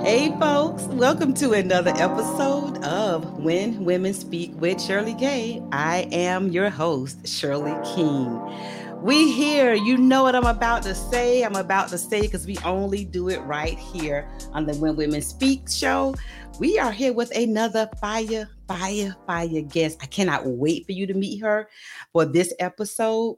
Hey, folks, welcome to another episode of When Women Speak with Shirley Gay. I am your host, Shirley King. We here, you know what I'm about to say. I'm about to say because we only do it right here on the When Women Speak show. We are here with another fire, fire, fire guest. I cannot wait for you to meet her for this episode.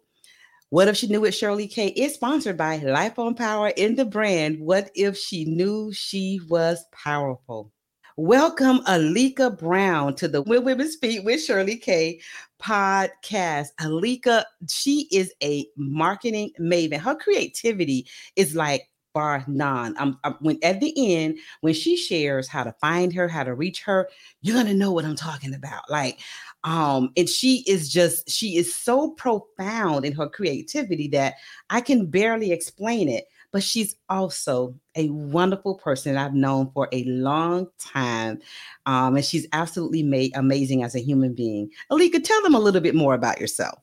What if she knew it? Shirley K is sponsored by Life on Power in the brand. What if she knew she was powerful? Welcome Alica Brown to the When Women Speak with Shirley K podcast. Alica, she is a marketing maven. Her creativity is like bar none. I'm, I'm, when at the end when she shares how to find her, how to reach her, you're gonna know what I'm talking about. Like um and she is just she is so profound in her creativity that i can barely explain it but she's also a wonderful person i've known for a long time um and she's absolutely made amazing as a human being. Alica tell them a little bit more about yourself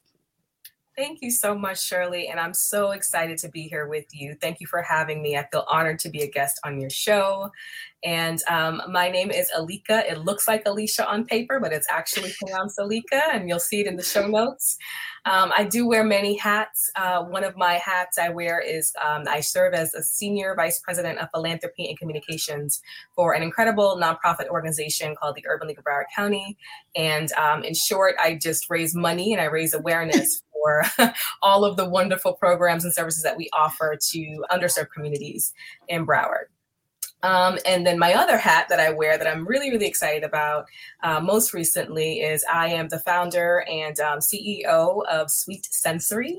Thank you so much, Shirley. And I'm so excited to be here with you. Thank you for having me. I feel honored to be a guest on your show. And um, my name is Alica. It looks like Alicia on paper, but it's actually pronounced Alica, and you'll see it in the show notes. Um, I do wear many hats. Uh, one of my hats I wear is um, I serve as a senior vice president of philanthropy and communications for an incredible nonprofit organization called the Urban League of Broward County. And um, in short, I just raise money and I raise awareness for all of the wonderful programs and services that we offer to underserved communities in Broward. Um, and then my other hat that I wear that I'm really, really excited about uh, most recently is I am the founder and um, CEO of Sweet Sensory.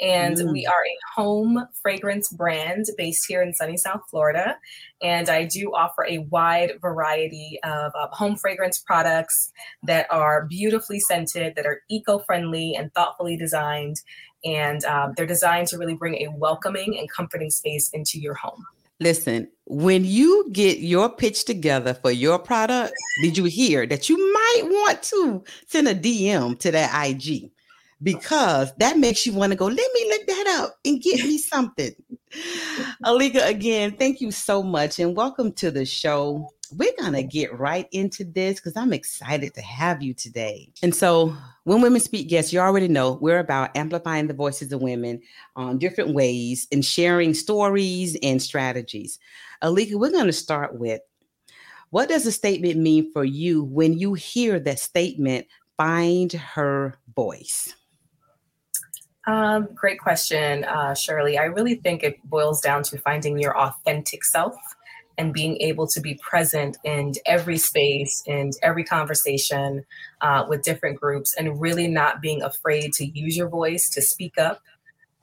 And mm. we are a home fragrance brand based here in sunny South Florida. And I do offer a wide variety of uh, home fragrance products that are beautifully scented, that are eco friendly and thoughtfully designed. And um, they're designed to really bring a welcoming and comforting space into your home. Listen, when you get your pitch together for your product, did you hear that you might want to send a DM to that IG? Because that makes you want to go, let me look that up and get me something. Alica, again, thank you so much and welcome to the show. We're going to get right into this because I'm excited to have you today. And so, when Women Speak guests, you already know we're about amplifying the voices of women on different ways and sharing stories and strategies. Alica, we're going to start with what does a statement mean for you when you hear that statement, find her voice? Um, great question, uh, Shirley. I really think it boils down to finding your authentic self and being able to be present in every space and every conversation uh, with different groups and really not being afraid to use your voice to speak up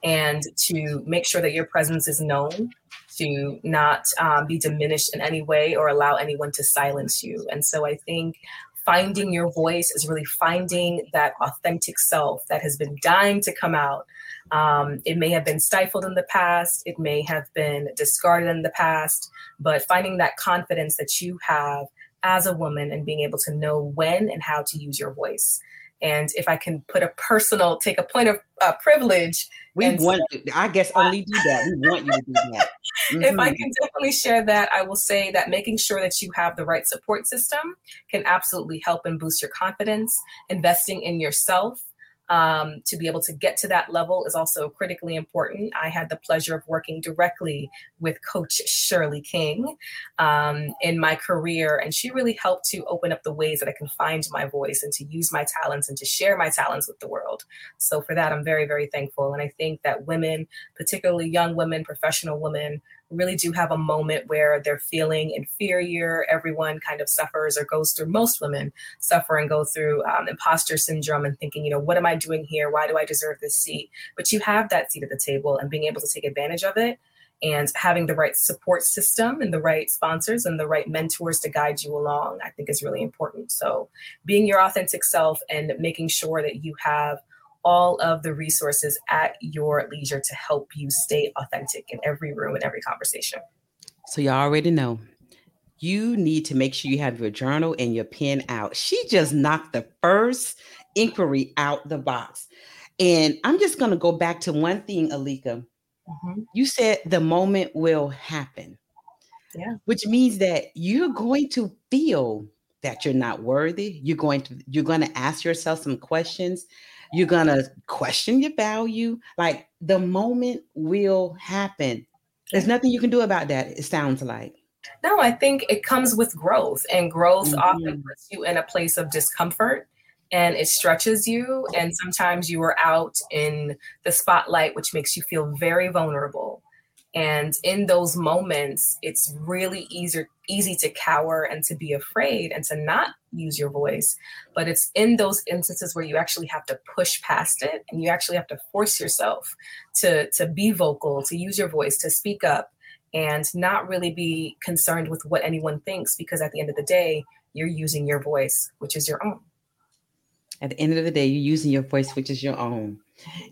and to make sure that your presence is known to not um, be diminished in any way or allow anyone to silence you. And so i think finding your voice is really finding that authentic self that has been dying to come out um, it may have been stifled in the past, it may have been discarded in the past, but finding that confidence that you have as a woman and being able to know when and how to use your voice. And if I can put a personal, take a point of uh, privilege. We want, I guess, only do that. We want you to do that. Mm-hmm. If I mm-hmm. can definitely share that, I will say that making sure that you have the right support system can absolutely help and boost your confidence. Investing in yourself um, to be able to get to that level is also critically important. I had the pleasure of working directly with Coach Shirley King um, in my career, and she really helped to open up the ways that I can find my voice and to use my talents and to share my talents with the world. So, for that, I'm very, very thankful. And I think that women, particularly young women, professional women, really do have a moment where they're feeling inferior. Everyone kind of suffers or goes through, most women suffer and go through um, imposter syndrome and thinking, you know, what am I doing here? Why do I deserve this seat? But you have that seat at the table and being able to take advantage of it and having the right support system and the right sponsors and the right mentors to guide you along, I think is really important. So being your authentic self and making sure that you have all of the resources at your leisure to help you stay authentic in every room and every conversation. So, you already know you need to make sure you have your journal and your pen out. She just knocked the first inquiry out the box. And I'm just going to go back to one thing, Alica. Mm-hmm. You said the moment will happen. Yeah. Which means that you're going to feel that you're not worthy. You're going to you're going to ask yourself some questions. You're going to question your value. Like the moment will happen. There's nothing you can do about that. It sounds like. No, I think it comes with growth, and growth mm-hmm. often puts you in a place of discomfort and it stretches you. And sometimes you are out in the spotlight, which makes you feel very vulnerable. And in those moments, it's really easier easy to cower and to be afraid and to not use your voice. But it's in those instances where you actually have to push past it and you actually have to force yourself to, to be vocal, to use your voice, to speak up, and not really be concerned with what anyone thinks because at the end of the day, you're using your voice, which is your own. At the end of the day, you're using your voice, which is your own.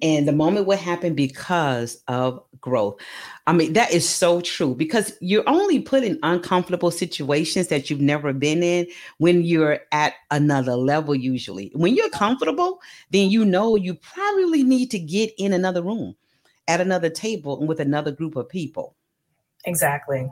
And the moment will happen because of growth. I mean, that is so true because you're only put in uncomfortable situations that you've never been in when you're at another level, usually. When you're comfortable, then you know you probably need to get in another room at another table and with another group of people. Exactly.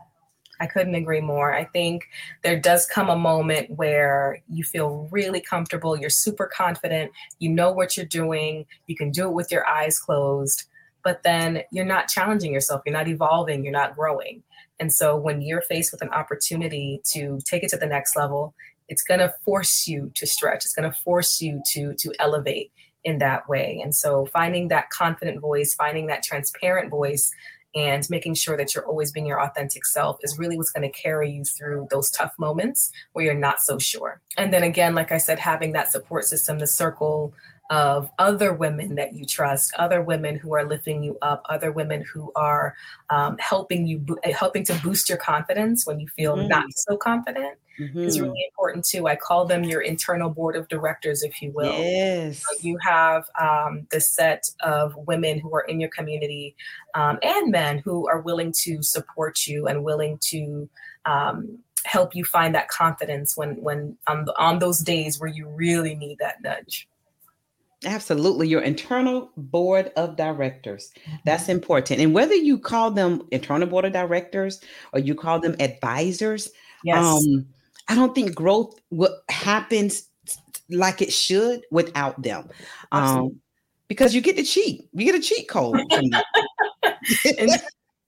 I couldn't agree more. I think there does come a moment where you feel really comfortable, you're super confident, you know what you're doing, you can do it with your eyes closed, but then you're not challenging yourself, you're not evolving, you're not growing. And so when you're faced with an opportunity to take it to the next level, it's going to force you to stretch, it's going to force you to to elevate in that way. And so finding that confident voice, finding that transparent voice and making sure that you're always being your authentic self is really what's going to carry you through those tough moments where you're not so sure. And then again, like I said, having that support system, the circle of other women that you trust, other women who are lifting you up, other women who are um, helping you, helping to boost your confidence when you feel mm-hmm. not so confident mm-hmm. is really important too. I call them your internal board of directors, if you will. Yes. So you have um, the set of women who are in your community um, and men who are willing to support you and willing to um, help you find that confidence when when on, on those days where you really need that nudge. Absolutely. Your internal board of directors. That's mm-hmm. important. And whether you call them internal board of directors or you call them advisors, yes. um, I don't think growth what happens like it should without them. Um, because you get to cheat. You get a cheat code.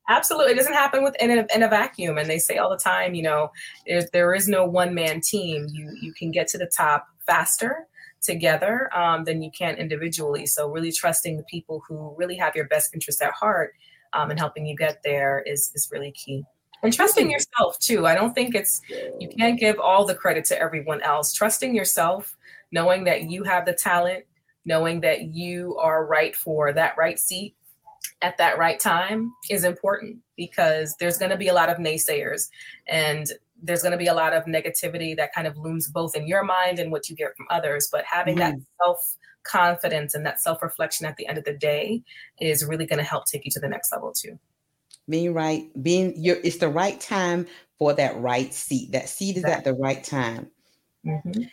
Absolutely, it doesn't happen within a, in a vacuum. And they say all the time, you know, there, there is no one man team. You you can get to the top faster together um, than you can individually. So really trusting the people who really have your best interest at heart um, and helping you get there is is really key. And trusting yourself too. I don't think it's you can't give all the credit to everyone else. Trusting yourself knowing that you have the talent knowing that you are right for that right seat at that right time is important because there's going to be a lot of naysayers. And there's going to be a lot of negativity that kind of looms both in your mind and what you get from others but having mm-hmm. that self confidence and that self reflection at the end of the day is really going to help take you to the next level too being right, being your it's the right time for that right seat. That seat is at the right time. Mm-hmm.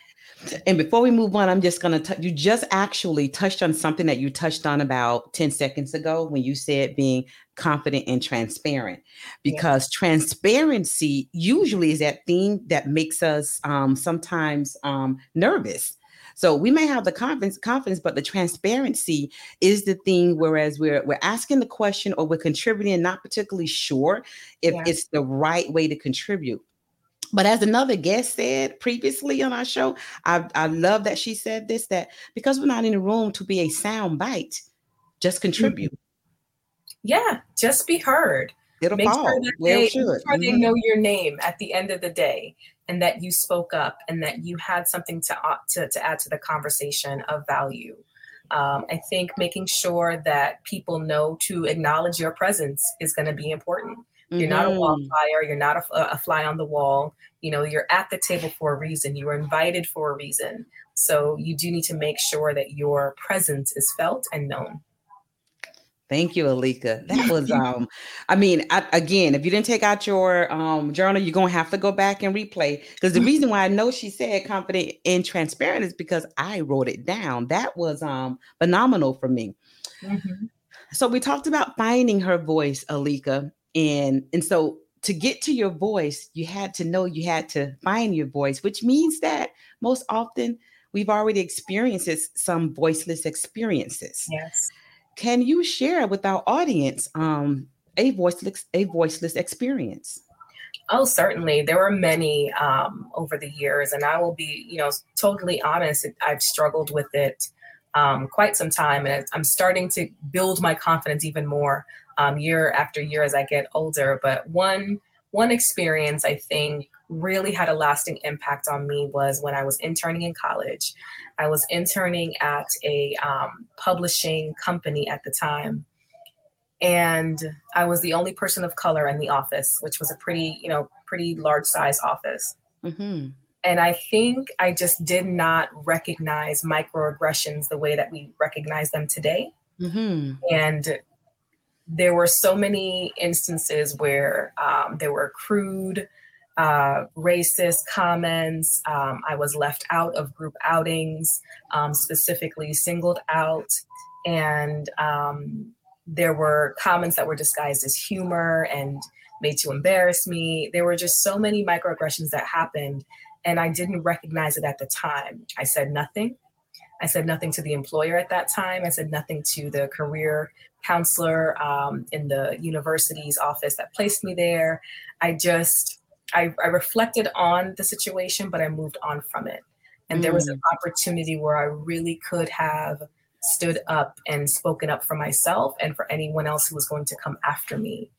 And before we move on, I'm just going to, you just actually touched on something that you touched on about 10 seconds ago when you said being confident and transparent, because yeah. transparency usually is that thing that makes us um, sometimes um, nervous so we may have the confidence, confidence, but the transparency is the thing. Whereas we're we're asking the question or we're contributing, not particularly sure if yeah. it's the right way to contribute. But as another guest said previously on our show, I, I love that she said this that because we're not in the room to be a sound bite, just contribute. Yeah, just be heard. It'll make fall. Sure they, sure mm-hmm. they know your name at the end of the day and that you spoke up and that you had something to, uh, to, to add to the conversation of value. Um, I think making sure that people know to acknowledge your presence is going to be important. You're mm-hmm. not a mm-hmm. You're not a, a, fly on the wall. You know, you're at the table for a reason. You were invited for a reason. So you do need to make sure that your presence is felt and known. Thank you, Alica. That was um, I mean, I, again, if you didn't take out your um journal, you're gonna have to go back and replay. Because the reason why I know she said confident and transparent is because I wrote it down. That was um phenomenal for me. Mm-hmm. So we talked about finding her voice, Alica, and and so to get to your voice, you had to know you had to find your voice, which means that most often we've already experienced some voiceless experiences. Yes. Can you share with our audience um, a voiceless a voiceless experience? Oh, certainly. There were many um, over the years, and I will be, you know, totally honest. I've struggled with it um, quite some time, and I'm starting to build my confidence even more um, year after year as I get older. But one one experience I think really had a lasting impact on me was when I was interning in college. I was interning at a um, publishing company at the time, and I was the only person of color in the office, which was a pretty, you know, pretty large size office. Mm-hmm. And I think I just did not recognize microaggressions the way that we recognize them today. Mm-hmm. And there were so many instances where um, there were crude, uh, racist comments. Um, I was left out of group outings, um, specifically singled out. And um, there were comments that were disguised as humor and made to embarrass me. There were just so many microaggressions that happened, and I didn't recognize it at the time. I said nothing. I said nothing to the employer at that time. I said nothing to the career counselor um, in the university's office that placed me there. I just, I, I, reflected on the situation, but I moved on from it. And mm. there was an mm. opportunity where I really could have stood up and spoken up for myself and for anyone else who was going to come after me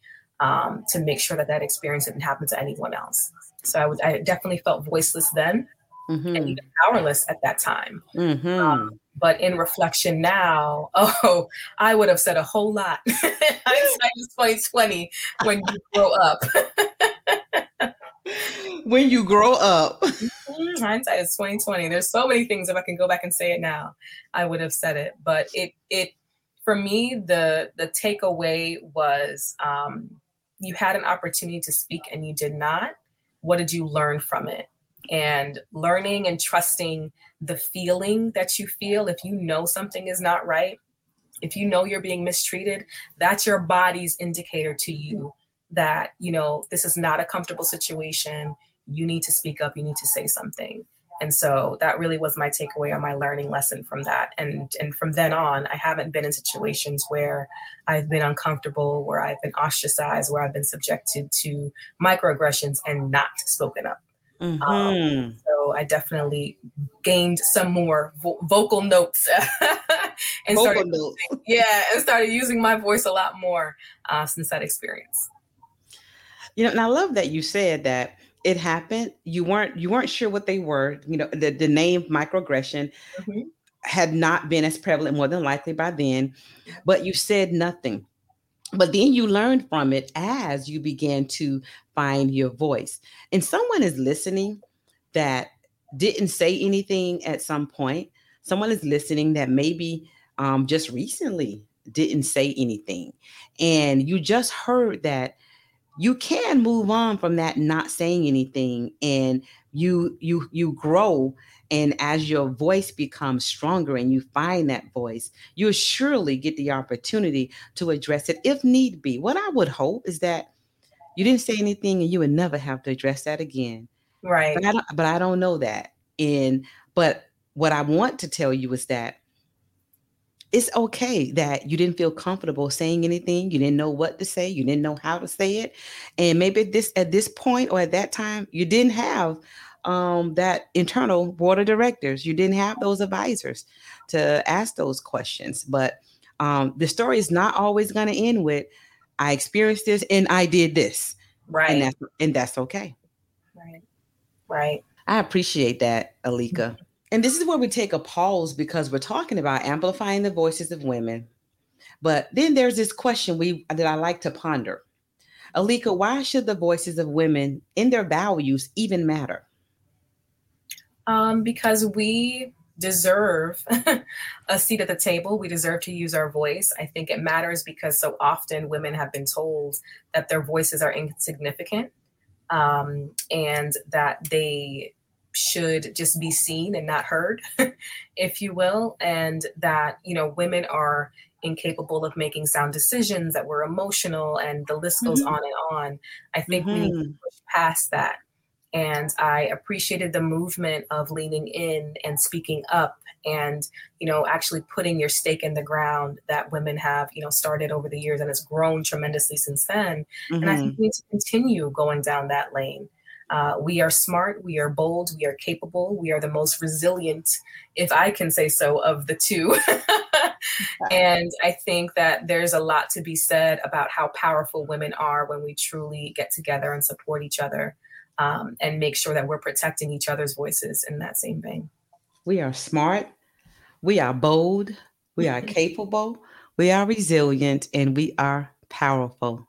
um, to make sure that that experience didn't happen to anyone else. So I, would, I definitely felt voiceless then mm-hmm. and even powerless at that time. Mm-hmm. Um, but in reflection now, oh, I would have said a whole lot. Hindsight is 2020 when you grow up. when you grow up. Mm-hmm. Hindsight is 2020. There's so many things if I can go back and say it now, I would have said it. But it it for me, the the takeaway was um, you had an opportunity to speak and you did not. What did you learn from it? And learning and trusting the feeling that you feel if you know something is not right, if you know you're being mistreated, that's your body's indicator to you that, you know, this is not a comfortable situation. You need to speak up, you need to say something. And so that really was my takeaway or my learning lesson from that. And and from then on, I haven't been in situations where I've been uncomfortable, where I've been ostracized, where I've been subjected to microaggressions and not spoken up. Mm-hmm. Um, so I definitely gained some more vo- vocal notes and vocal started, notes. yeah, and started using my voice a lot more uh, since that experience. You know, and I love that you said that it happened. You weren't you weren't sure what they were. You know, the, the name microaggression mm-hmm. had not been as prevalent, more than likely by then, but you said nothing. But then you learned from it as you began to find your voice. And someone is listening that didn't say anything at some point. Someone is listening that maybe um, just recently didn't say anything. And you just heard that you can move on from that not saying anything and you you you grow and as your voice becomes stronger and you find that voice you'll surely get the opportunity to address it if need be. What i would hope is that you didn't say anything and you would never have to address that again. Right. But i don't but i don't know that. And but what i want to tell you is that it's okay that you didn't feel comfortable saying anything you didn't know what to say you didn't know how to say it and maybe at this at this point or at that time you didn't have um, that internal board of directors you didn't have those advisors to ask those questions but um, the story is not always going to end with i experienced this and i did this right. and that's and that's okay. Right. Right. I appreciate that alica. Mm-hmm. And this is where we take a pause because we're talking about amplifying the voices of women. But then there's this question we that I like to ponder. Alika, why should the voices of women in their values even matter? Um, because we deserve a seat at the table. We deserve to use our voice. I think it matters because so often women have been told that their voices are insignificant um, and that they should just be seen and not heard, if you will, and that, you know, women are incapable of making sound decisions, that we're emotional, and the list goes mm-hmm. on and on. I think mm-hmm. we need to mm-hmm. push past that. And I appreciated the movement of leaning in and speaking up and, you know, actually putting your stake in the ground that women have, you know, started over the years and has grown tremendously since then. Mm-hmm. And I think mm-hmm. we need to continue going down that lane. Uh, we are smart, we are bold, we are capable, we are the most resilient, if I can say so, of the two. and I think that there's a lot to be said about how powerful women are when we truly get together and support each other um, and make sure that we're protecting each other's voices in that same vein. We are smart, we are bold, we are capable, we are resilient, and we are powerful.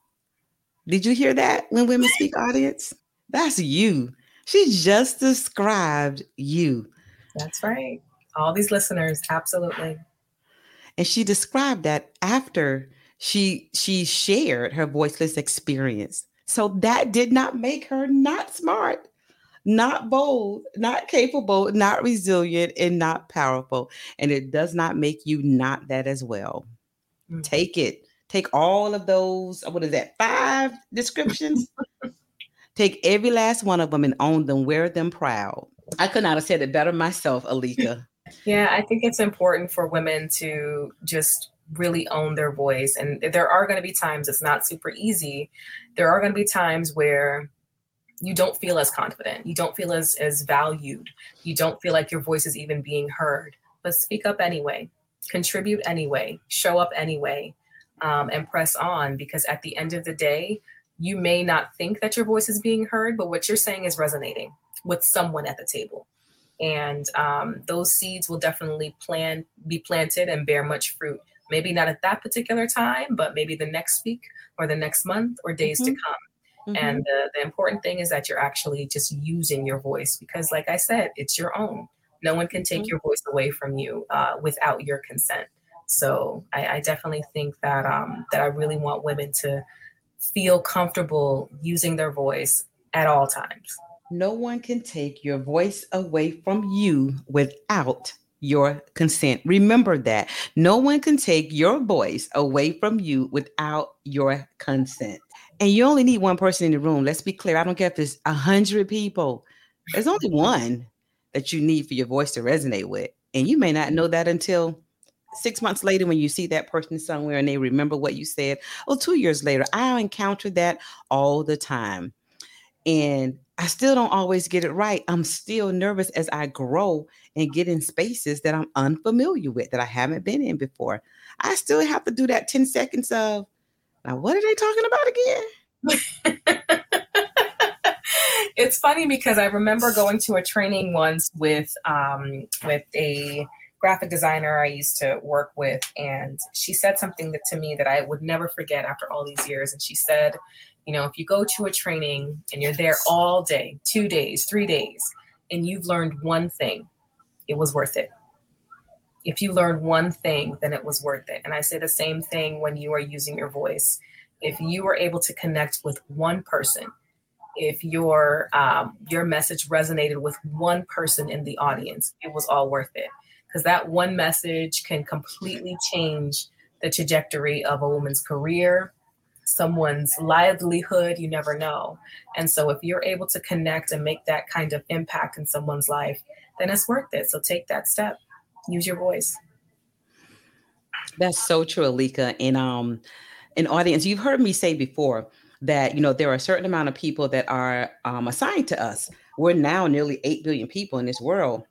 Did you hear that when women speak audience? That's you. She just described you. That's right. All these listeners, absolutely. And she described that after she she shared her voiceless experience. So that did not make her not smart, not bold, not capable, not resilient, and not powerful. And it does not make you not that as well. Mm-hmm. Take it. Take all of those, what is that, five descriptions? Take every last one of them and own them, wear them proud. I could not have said it better myself, Alica. yeah, I think it's important for women to just really own their voice. And there are going to be times it's not super easy. There are going to be times where you don't feel as confident, you don't feel as as valued, you don't feel like your voice is even being heard. But speak up anyway, contribute anyway, show up anyway, um, and press on because at the end of the day, you may not think that your voice is being heard, but what you're saying is resonating with someone at the table. And um, those seeds will definitely plan, be planted and bear much fruit. Maybe not at that particular time, but maybe the next week or the next month or days mm-hmm. to come. Mm-hmm. And the, the important thing is that you're actually just using your voice because, like I said, it's your own. No one can take mm-hmm. your voice away from you uh, without your consent. So I, I definitely think that um, that I really want women to feel comfortable using their voice at all times. No one can take your voice away from you without your consent. Remember that. No one can take your voice away from you without your consent. And you only need one person in the room. Let's be clear. I don't care if it's a hundred people. There's only one that you need for your voice to resonate with. And you may not know that until six months later when you see that person somewhere and they remember what you said or two years later i encounter that all the time. And i still don't always get it right. I'm still nervous as i grow and get in spaces that i'm unfamiliar with that i haven't been in before. I still have to do that 10 seconds of now what are they talking about again? It's funny because i remember going to a training once with um, with a graphic designer I used to work with, and she said something that to me that I would never forget after all these years. And she said, you know, if you go to a training and you're there all day, two days, three days, and you've learned one thing, it was worth it. If you learned one thing, then it was worth it. And I say the same thing when you are using your voice. If you were able to connect with one person, if your um, your message resonated with one person in the audience, it was all worth it because that one message can completely change the trajectory of a woman's career, someone's livelihood, you never know. And so if you're able to connect and make that kind of impact in someone's life, then it's worth it. So take that step. Use your voice. That's so true, Alica. And um an audience, you've heard me say before that you know there are a certain amount of people that are um, assigned to us. We're now nearly 8 billion people in this world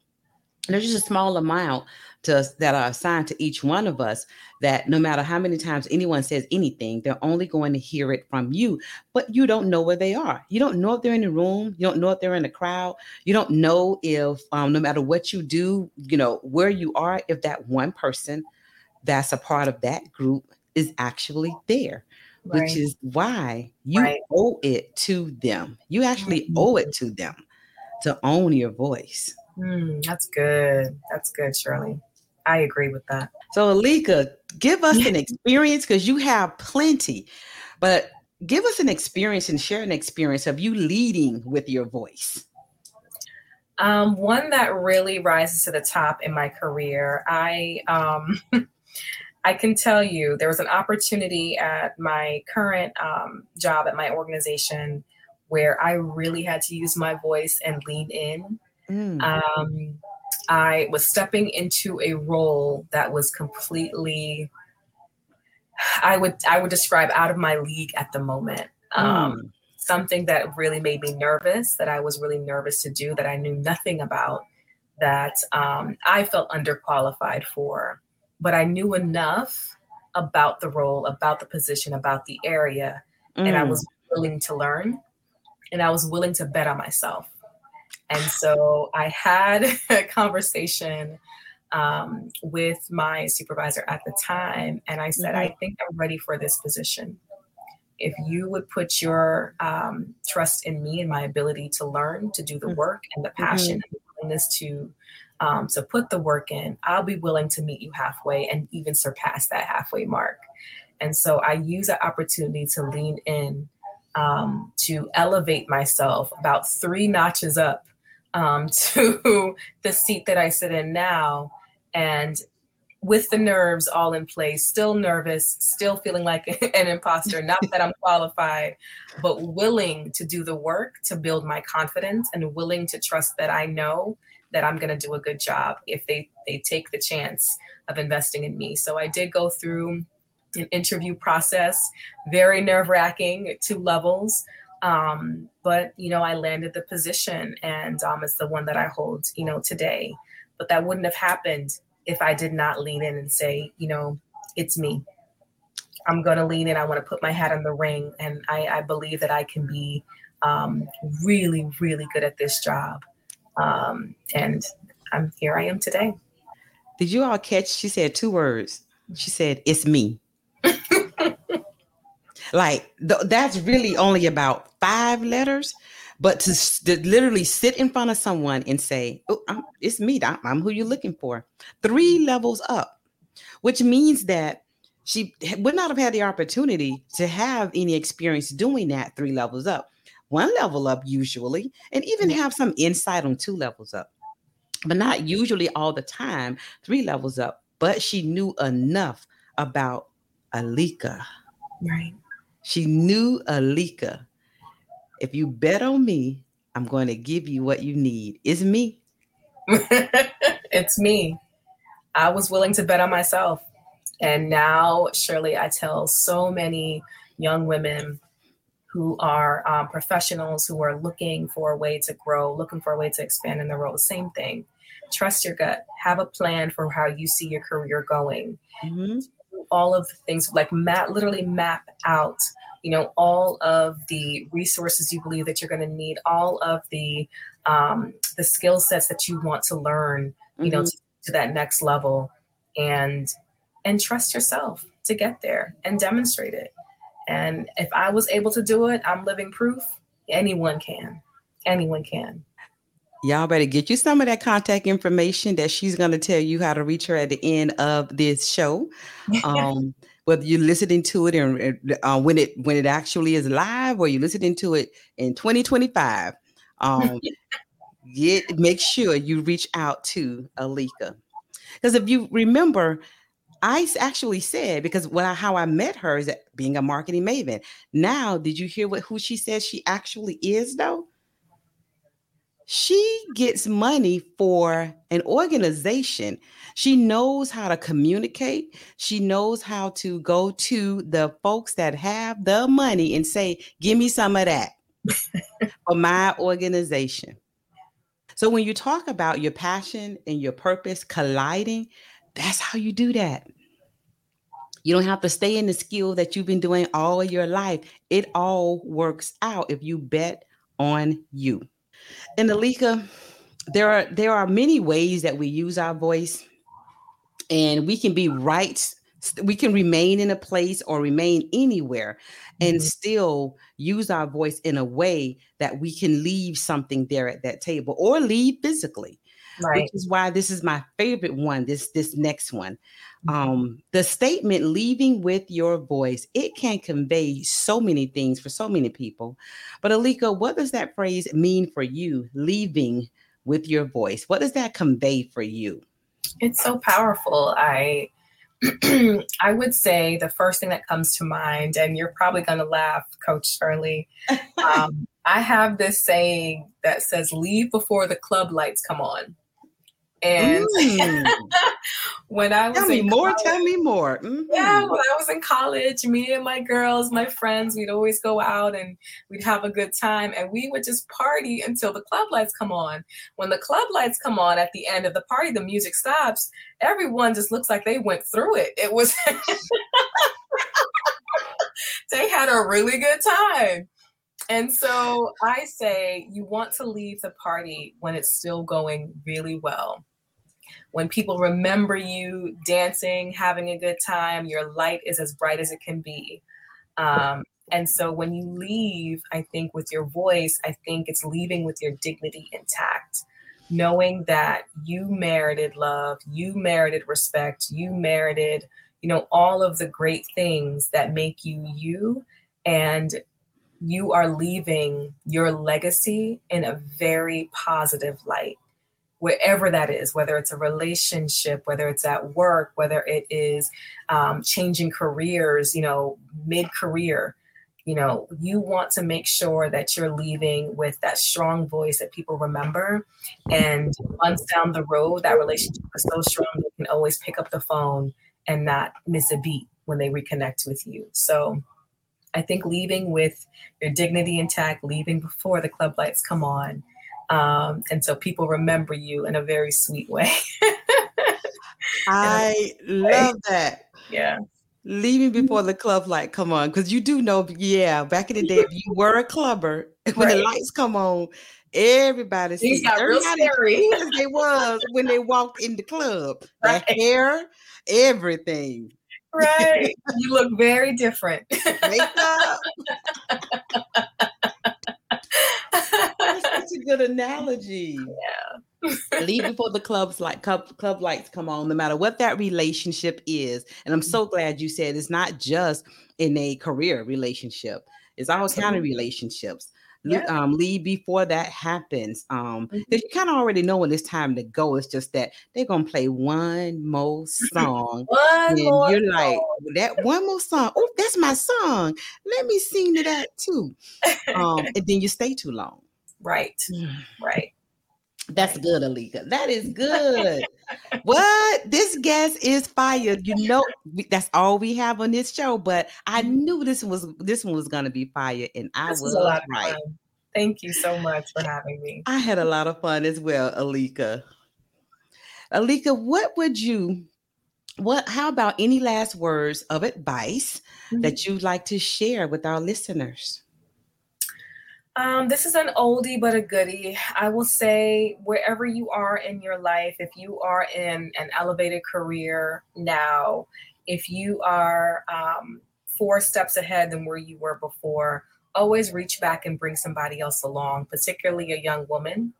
there's just a small amount to that are assigned to each one of us that no matter how many times anyone says anything they're only going to hear it from you but you don't know where they are you don't know if they're in the room you don't know if they're in the crowd you don't know if um, no matter what you do you know where you are if that one person that's a part of that group is actually there right. which is why you right. owe it to them you actually mm-hmm. owe it to them to own your voice Mm, that's good. That's good, Shirley. I agree with that. So, Alica, give us an experience because you have plenty, but give us an experience and share an experience of you leading with your voice. Um, one that really rises to the top in my career. I um, I can tell you there was an opportunity at my current um, job at my organization where I really had to use my voice and lean in. Mm. Um, I was stepping into a role that was completely, I would I would describe out of my league at the moment. Um, mm. Something that really made me nervous, that I was really nervous to do, that I knew nothing about, that um, I felt underqualified for but I knew enough about the role, about the position, about the area, mm. and I was mm. willing to learn and I was willing to bet on myself. And so I had a conversation um, with my supervisor at the time, and I said, mm-hmm. I think I'm ready for this position. If you would put your um, trust in me and my ability to learn, to do the mm. work, and the passion mm-hmm. and the willingness to um, to put the work in, I'll be willing to meet you halfway and even surpass that halfway mark. And so I use that opportunity to lean in um, to elevate myself about three notches up um, to the seat that I sit in now. And with the nerves all in place, still nervous, still feeling like an imposter, not that I'm qualified, but willing to do the work to build my confidence and willing to trust that I know that I'm going to do a good job if they they take the chance of investing in me. So I did go through an interview process, very nerve wracking at two levels. Um, but you know, I landed the position, and um, it's the one that I hold, you know, today. But that wouldn't have happened if I did not lean in and say, you know, it's me. I'm going to lean in. I want to put my hat in the ring, and I, I believe that I can be um, really, really good at this job. Um, and I'm here I am today. Did you all catch? She said two words. She said, It's me. like th- that's really only about five letters. But to, to, literally sit in front of someone and say, oh, I'm, It's me, I'm, I'm who you're looking for, three levels up, which means that she would not have had the opportunity to have any experience doing that three levels up one level up usually, and even have some insight on two levels up, but not usually all the time, three levels up. But she knew enough about Alica. Right. She knew Alica. If you bet on me, I'm going to give you what you need. It's me. it's me. I was willing to bet on myself. And now, Shirley, I tell so many young women who are um, professionals who are looking for a way to grow, looking for a way to expand in their role. Same thing. Trust your gut. Have a plan for how you see your career going. Mm-hmm. All of the things like map, literally map out. You know all of the resources you believe that you're going to need, all of the um, the skill sets that you want to learn. You mm-hmm. know to, to that next level, and and trust yourself to get there and demonstrate it. And if I was able to do it, I'm living proof. Anyone can. Anyone can. Y'all better get you some of that contact information that she's going to tell you how to reach her at the end of this show. Um, whether you're listening to it and uh, when it when it actually is live, or you're listening to it in 2025, um, get make sure you reach out to Alica because if you remember, I actually said because what I, how I met her is that being a marketing maven. Now, did you hear what who she says she actually is though? She gets money for an organization. She knows how to communicate. She knows how to go to the folks that have the money and say, "Give me some of that for my organization." So when you talk about your passion and your purpose colliding, that's how you do that. You don't have to stay in the skill that you've been doing all your life. It all works out if you bet on you. And Alica, there are there are many ways that we use our voice, and we can be right. We can remain in a place or remain anywhere and mm-hmm. still use our voice in a way that we can leave something there at that table or leave physically right. which is why this is my favorite one. This this next one. Um, the statement "leaving with your voice" it can convey so many things for so many people. But Alica, what does that phrase mean for you? Leaving with your voice. What does that convey for you? It's so powerful. I I would say the first thing that comes to mind, and you're probably going to laugh, Coach Shirley. Um, I have this saying that says, leave before the club lights come on. And mm. when I was tell me more, college, tell me more. Mm-hmm. Yeah, when I was in college, me and my girls, my friends, we'd always go out and we'd have a good time, and we would just party until the club lights come on. When the club lights come on at the end of the party, the music stops. Everyone just looks like they went through it. It was. they had a really good time. And so I say you want to leave the party when it's still going really well when people remember you dancing, having a good time, your light is as bright as it can be. Um, and so when you leave, I think with your voice, I think it's leaving with your dignity intact, knowing that you merited love, you merited respect, you merited, you know, all of the great things that make you you. And you are leaving your legacy in a very positive light wherever that is, whether it's a relationship, whether it's at work, whether it is um, changing careers, you know, mid career, you know, you want to make sure that you're leaving with that strong voice that people remember. And months down the road, that relationship is so strong, you can always pick up the phone and not miss a beat when they reconnect with you. So, I think leaving with your dignity intact, leaving before the club lights come on, um, and so people remember you in a very sweet way. I love that. Yeah. Leaving before the club light come on, because you do know, yeah, back in the day, if you were a clubber, when right. the lights come on, everybody sees got real scary. they was when they walked in the club. Right. The hair, everything. Right. you look very different. Makeup. such a good analogy. Yeah. Leave before the clubs like club, club lights come on, no matter what that relationship is. And I'm so glad you said it's not just in a career relationship, it's all kind of relationships. Yeah. Um, leave before that happens. Um, mm-hmm. you kind of already know when it's time to go. It's just that they're gonna play one more song, one and you're like that one more song. Oh, that's my song. Let me sing to that too. Um, and then you stay too long. Right. Right. That's good, Alica. That is good. what? This guest is fire. You know, that's all we have on this show. But I mm-hmm. knew this was this one was gonna be fire, and I this was, was right. Thank you so much for having me. I had a lot of fun as well, Alica. Alica, what would you what how about any last words of advice mm-hmm. that you'd like to share with our listeners? Um, this is an oldie but a goodie. I will say, wherever you are in your life, if you are in an elevated career now, if you are um, four steps ahead than where you were before, always reach back and bring somebody else along, particularly a young woman.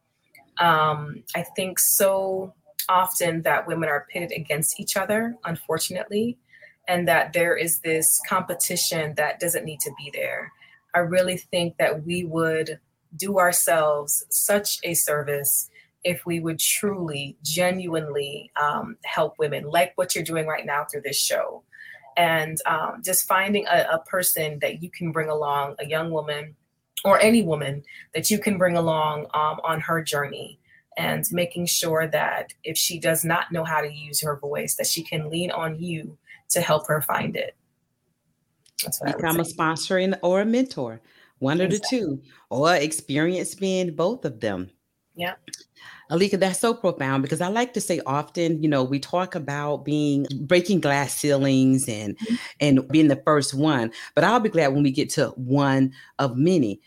Um, I think so often that women are pitted against each other, unfortunately, and that there is this competition that doesn't need to be there. I really think that we would do ourselves such a service if we would truly, genuinely um, help women, like what you're doing right now through this show. And um, just finding a, a person that you can bring along, a young woman or any woman that you can bring along um, on her journey and making sure that if she does not know how to use her voice that she can lean on you to help her find it Become a sponsor and, or a mentor, one exactly. of the two, or experience being both of them. Yeah. Alica, that's so profound because I like to say often, you know, we talk about being breaking glass ceilings and mm-hmm. and being the first one, but I'll be glad when we get to one of many.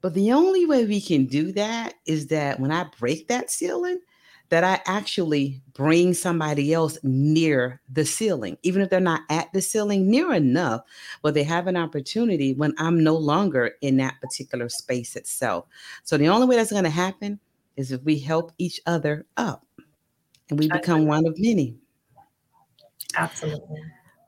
But the only way we can do that is that when I break that ceiling, that I actually bring somebody else near the ceiling, even if they're not at the ceiling, near enough, but they have an opportunity when I'm no longer in that particular space itself. So the only way that's going to happen is if we help each other up and we become one of many. Absolutely.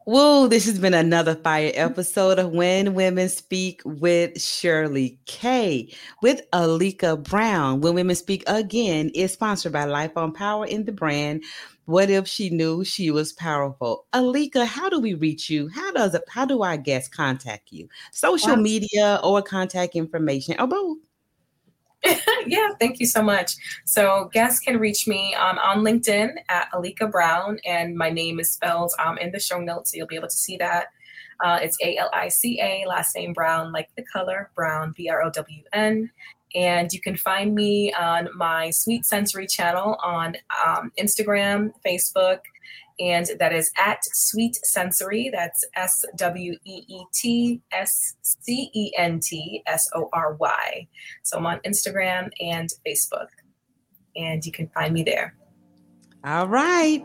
Whoa, this has been another fire episode of When Women Speak with Shirley Kay With Alica Brown. When Women Speak Again is sponsored by Life on Power in the brand. What if she knew she was powerful? Alica, how do we reach you? How does how do our guests contact you? Social media or contact information or both? yeah, thank you so much. So guests can reach me um, on LinkedIn at Alica Brown, and my name is spelled um, in the show notes, so you'll be able to see that. Uh, it's A L I C A, last name Brown, like the color Brown, B R O W N. And you can find me on my Sweet Sensory channel on um, Instagram, Facebook, and that is at Sweet Scentsory. That's S W E E T S C E N T S O R Y. So I'm on Instagram and Facebook, and you can find me there. All right.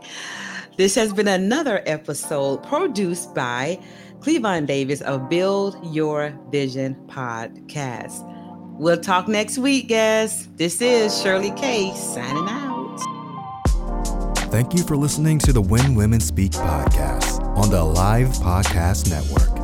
This has been another episode produced by Clevon Davis of Build Your Vision podcast. We'll talk next week, guys. This is Shirley K signing out. Thank you for listening to the When Women Speak podcast on the Live Podcast Network.